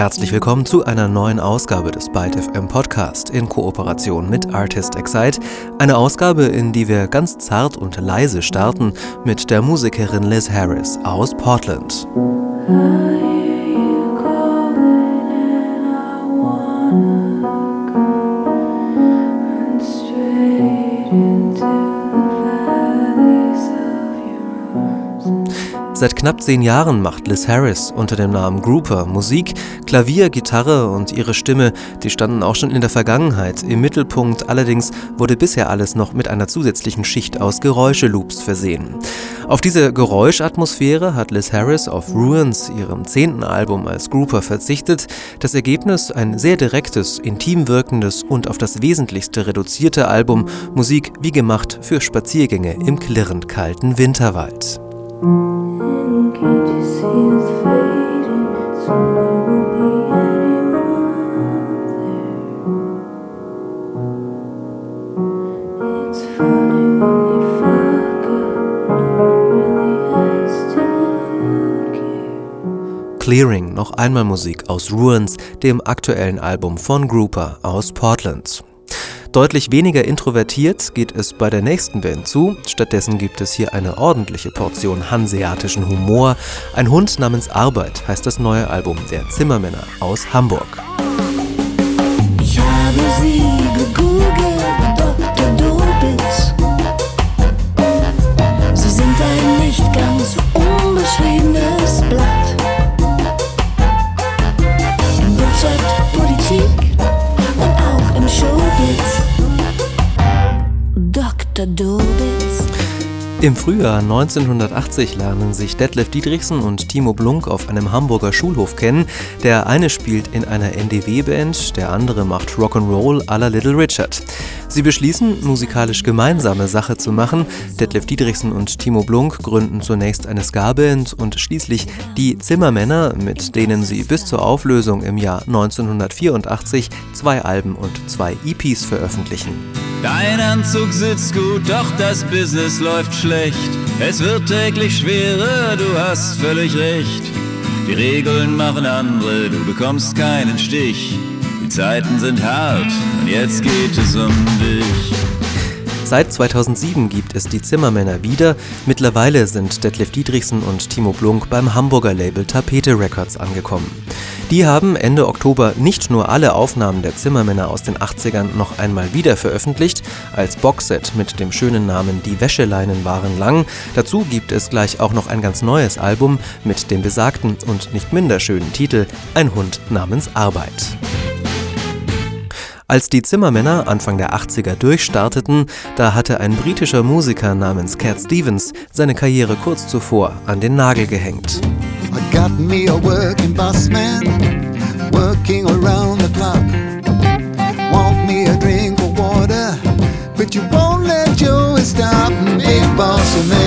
Herzlich willkommen zu einer neuen Ausgabe des Byte FM Podcast in Kooperation mit Artist Excite. Eine Ausgabe, in die wir ganz zart und leise starten mit der Musikerin Liz Harris aus Portland. Seit knapp zehn Jahren macht Liz Harris unter dem Namen Grouper Musik, Klavier, Gitarre und ihre Stimme, die standen auch schon in der Vergangenheit im Mittelpunkt, allerdings wurde bisher alles noch mit einer zusätzlichen Schicht aus Geräuscheloops versehen. Auf diese Geräuschatmosphäre hat Liz Harris auf Ruins, ihrem zehnten Album als Grouper, verzichtet. Das Ergebnis ein sehr direktes, intim wirkendes und auf das Wesentlichste reduzierte Album, Musik wie gemacht für Spaziergänge im klirrend kalten Winterwald. Clearing, noch einmal Musik aus Ruins, dem aktuellen Album von Grouper aus Portland. Deutlich weniger introvertiert geht es bei der nächsten Band zu. Stattdessen gibt es hier eine ordentliche Portion hanseatischen Humor. Ein Hund namens Arbeit heißt das neue Album der Zimmermänner aus Hamburg. Ich habe sie Im Frühjahr 1980 lernen sich Detlef Dietrichsen und Timo Blunk auf einem Hamburger Schulhof kennen. Der eine spielt in einer NDW-Band, der andere macht Rock'n'Roll à la Little Richard. Sie beschließen, musikalisch gemeinsame Sache zu machen. Detlef Dietrichsen und Timo Blunk gründen zunächst eine Ska-Band und schließlich die Zimmermänner, mit denen sie bis zur Auflösung im Jahr 1984 zwei Alben und zwei EPs veröffentlichen. Dein Anzug sitzt gut, doch das Business läuft schlecht. Es wird täglich schwerer, du hast völlig recht. Die Regeln machen andere, du bekommst keinen Stich. Die Zeiten sind hart und jetzt geht es um dich. Seit 2007 gibt es die Zimmermänner wieder. Mittlerweile sind Detlef Dietrichsen und Timo Blunk beim Hamburger Label Tapete Records angekommen. Die haben Ende Oktober nicht nur alle Aufnahmen der Zimmermänner aus den 80ern noch einmal wieder veröffentlicht, als Boxset mit dem schönen Namen Die Wäscheleinen waren lang. Dazu gibt es gleich auch noch ein ganz neues Album mit dem besagten und nicht minder schönen Titel Ein Hund namens Arbeit. Als die Zimmermänner Anfang der 80er durchstarteten, da hatte ein britischer Musiker namens Cat Stevens seine Karriere kurz zuvor an den Nagel gehängt. I got me a working boss man, working around the clock. Want me a drink of water, but you won't let Joey stop, big boss man.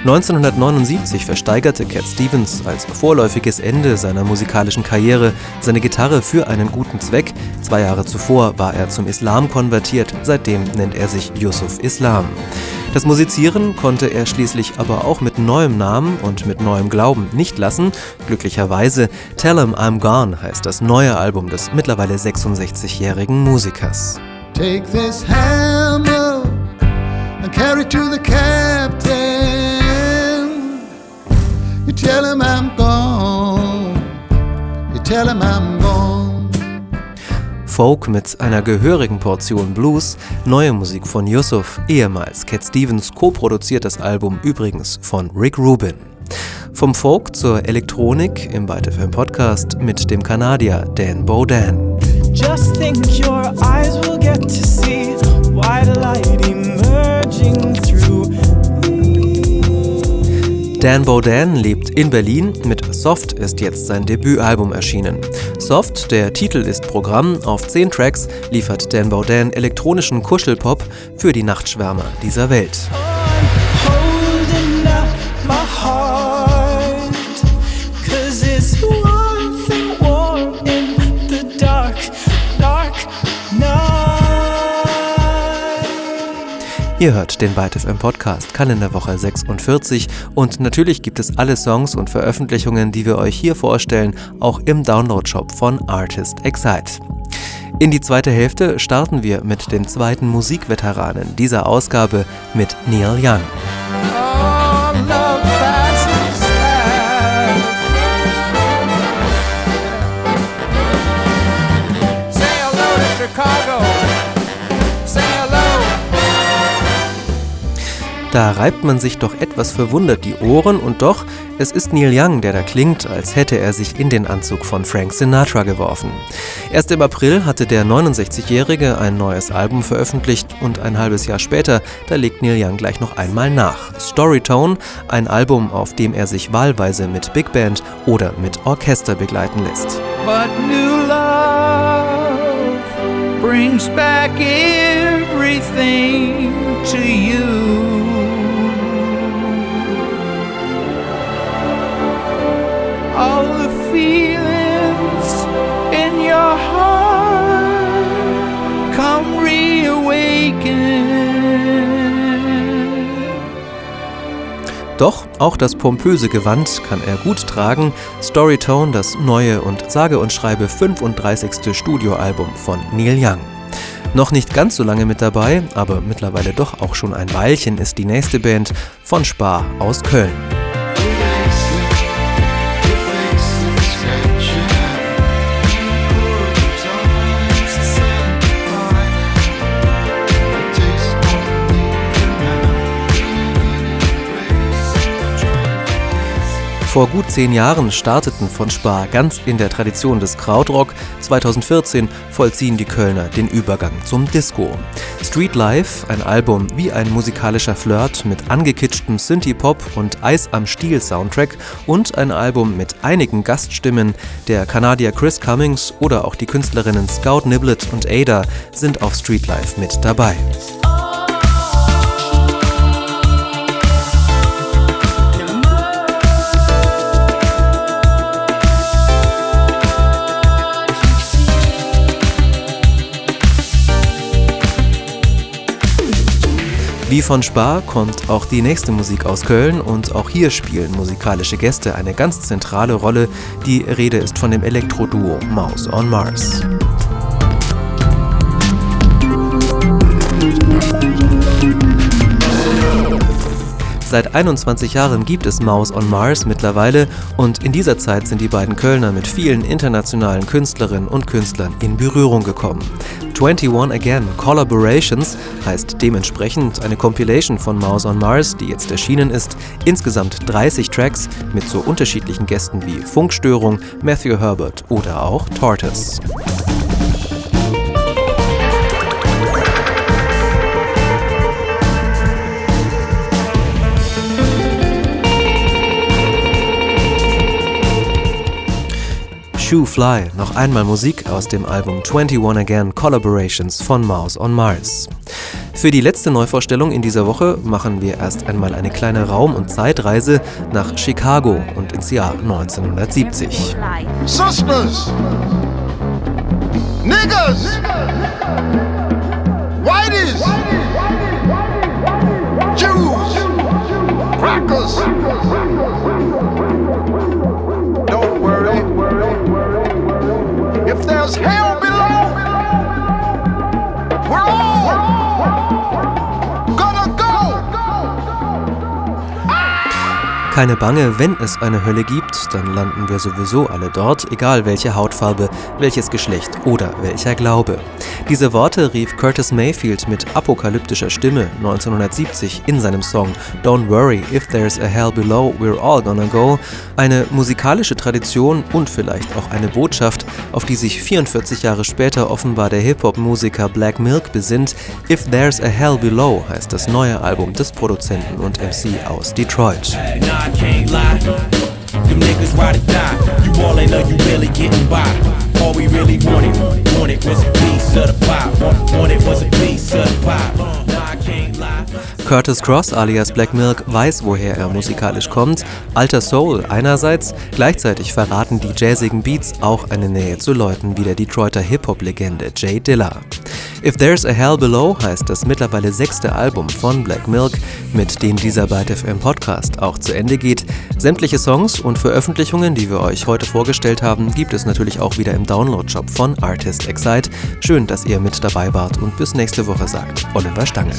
1979 versteigerte Cat Stevens als vorläufiges Ende seiner musikalischen Karriere seine Gitarre für einen guten Zweck. Zwei Jahre zuvor war er zum Islam konvertiert, seitdem nennt er sich Yusuf Islam. Das Musizieren konnte er schließlich aber auch mit neuem Namen und mit neuem Glauben nicht lassen. Glücklicherweise Tell 'em I'm Gone heißt das neue Album des mittlerweile 66-jährigen Musikers. Take this hammer and carry to the captain. You tell him I'm gone. You tell him I'm gone. Folk mit einer gehörigen Portion Blues, neue Musik von Yusuf, ehemals Cat Stevens co-produziert das Album übrigens von Rick Rubin. Vom Folk zur Elektronik im Weitefilm Podcast mit dem Kanadier Dan Bodan. Just think your eyes will get to see white light Dan Bodan lebt in Berlin. Mit Soft ist jetzt sein Debütalbum erschienen. Soft, der Titel ist Programm, auf 10 Tracks liefert Dan Bodan elektronischen Kuschelpop für die Nachtschwärmer dieser Welt. Ihr hört den Byte FM Podcast Kalenderwoche 46 und natürlich gibt es alle Songs und Veröffentlichungen, die wir euch hier vorstellen, auch im Download-Shop von Artist Excite. In die zweite Hälfte starten wir mit den zweiten Musikveteranen dieser Ausgabe mit Neil Young. Da reibt man sich doch etwas verwundert die Ohren und doch, es ist Neil Young, der da klingt, als hätte er sich in den Anzug von Frank Sinatra geworfen. Erst im April hatte der 69-Jährige ein neues Album veröffentlicht und ein halbes Jahr später, da legt Neil Young gleich noch einmal nach. Storytone, ein Album, auf dem er sich wahlweise mit Big Band oder mit Orchester begleiten lässt. Brings back everything to you. Doch auch das pompöse Gewand kann er gut tragen. Storytone, das neue und sage und schreibe 35. Studioalbum von Neil Young. Noch nicht ganz so lange mit dabei, aber mittlerweile doch auch schon ein Weilchen ist die nächste Band von Spar aus Köln. Vor gut zehn Jahren starteten von Spar ganz in der Tradition des Krautrock. 2014 vollziehen die Kölner den Übergang zum Disco. Street Life, ein Album wie ein musikalischer Flirt mit angekitschtem Synthie-Pop und Eis am Stiel Soundtrack und ein Album mit einigen Gaststimmen. Der Kanadier Chris Cummings oder auch die Künstlerinnen Scout Niblet und Ada sind auf Street Life mit dabei. Wie von Spar kommt auch die nächste Musik aus Köln und auch hier spielen musikalische Gäste eine ganz zentrale Rolle. Die Rede ist von dem Elektro-Duo Mouse on Mars. Seit 21 Jahren gibt es Mouse on Mars mittlerweile und in dieser Zeit sind die beiden Kölner mit vielen internationalen Künstlerinnen und Künstlern in Berührung gekommen. 21 Again Collaborations heißt dementsprechend eine Compilation von Mouse on Mars, die jetzt erschienen ist. Insgesamt 30 Tracks mit so unterschiedlichen Gästen wie Funkstörung, Matthew Herbert oder auch Tortoise. Shoe Fly, noch einmal Musik aus dem Album 21 Again Collaborations von Mouse on Mars. Für die letzte Neuvorstellung in dieser Woche machen wir erst einmal eine kleine Raum- und Zeitreise nach Chicago und ins Jahr 1970. Sisters, Niggers, Keine Bange, wenn es eine Hölle gibt, dann landen wir sowieso alle dort, egal welche Hautfarbe, welches Geschlecht oder welcher Glaube. Diese Worte rief Curtis Mayfield mit apokalyptischer Stimme 1970 in seinem Song Don't Worry, If There's a Hell Below, We're All Gonna Go. Eine musikalische Tradition und vielleicht auch eine Botschaft, auf die sich 44 Jahre später offenbar der Hip-Hop-Musiker Black Milk besinnt. If There's a Hell Below heißt das neue Album des Produzenten und MC aus Detroit. Nah, Can't lie. Them niggas ride or die. You all ain't know you really getting by. All we really wanted, wanted was a piece of the pie. Wanted was a piece of the pie. Uh, Curtis Cross alias Black Milk weiß, woher er musikalisch kommt. Alter Soul einerseits, gleichzeitig verraten die jazzigen Beats auch eine Nähe zu Leuten wie der Detroiter Hip-Hop-Legende Jay Dilla. If There's a Hell Below heißt das mittlerweile sechste Album von Black Milk, mit dem dieser Byte FM Podcast auch zu Ende geht. Sämtliche Songs und Veröffentlichungen, die wir euch heute vorgestellt haben, gibt es natürlich auch wieder im Download-Shop von Artist Excite. Schön, dass ihr mit dabei wart und bis nächste Woche sagt Oliver Stange.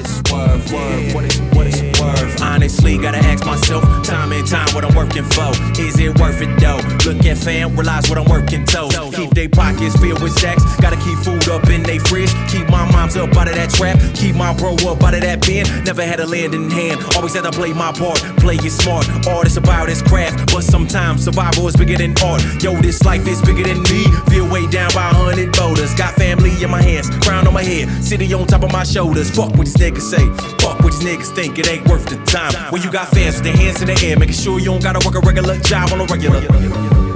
Is worth, yeah. what is, what is worth? Honestly, gotta ask myself time and time what I'm working for. Is it worth it though? Look at fam, realize what I'm working towards. Keep they pockets filled with stacks. Gotta keep food up in they fridge. Keep my moms up out of that trap. Keep my bro up out of that bin. Never had a land in hand. Always had to play my part. Play it smart. Art is about its craft. But sometimes survival is bigger than art. Yo, this life is bigger than me. Feel way down by a hundred boulders. Got family in my hands. Crown on my head. City on top of my shoulders. Fuck what these niggas say. Fuck what these niggas think. It ain't worth the time. When you got fans with their hands in the air. Making sure you don't gotta work a regular job on a regular.